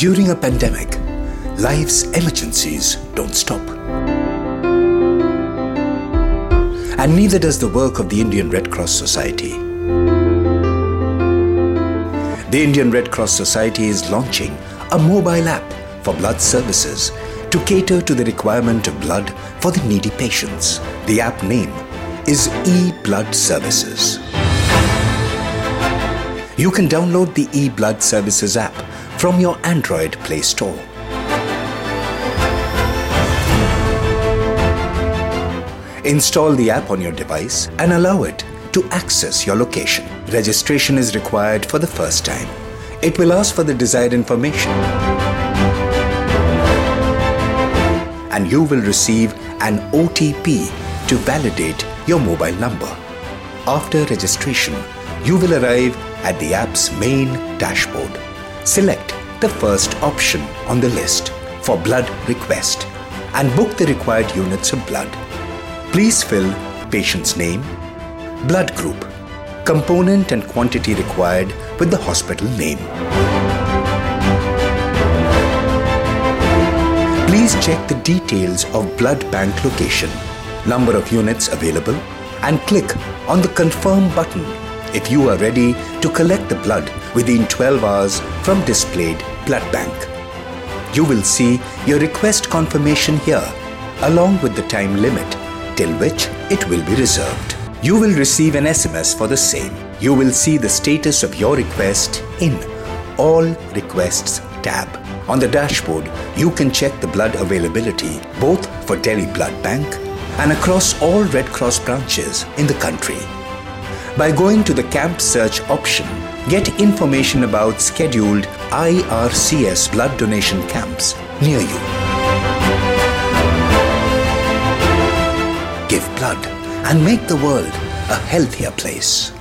During a pandemic, life's emergencies don't stop. And neither does the work of the Indian Red Cross Society. The Indian Red Cross Society is launching a mobile app for blood services to cater to the requirement of blood for the needy patients. The app name is eBlood Services. You can download the eBlood Services app from your Android Play Store. Install the app on your device and allow it to access your location. Registration is required for the first time. It will ask for the desired information and you will receive an OTP to validate your mobile number. After registration, you will arrive at the app's main dashboard. Select the first option on the list for blood request and book the required units of blood. Please fill patient's name, blood group, component and quantity required with the hospital name. Please check the details of blood bank location, number of units available, and click on the confirm button if you are ready to collect the blood within 12 hours from displayed blood bank. You will see your request confirmation here along with the time limit till which it will be reserved. You will receive an SMS for the same. You will see the status of your request in All Requests tab. On the dashboard, you can check the blood availability both for Delhi Blood Bank and across all Red Cross branches in the country. By going to the camp search option, get information about scheduled IRCS blood donation camps near you. Give blood and make the world a healthier place.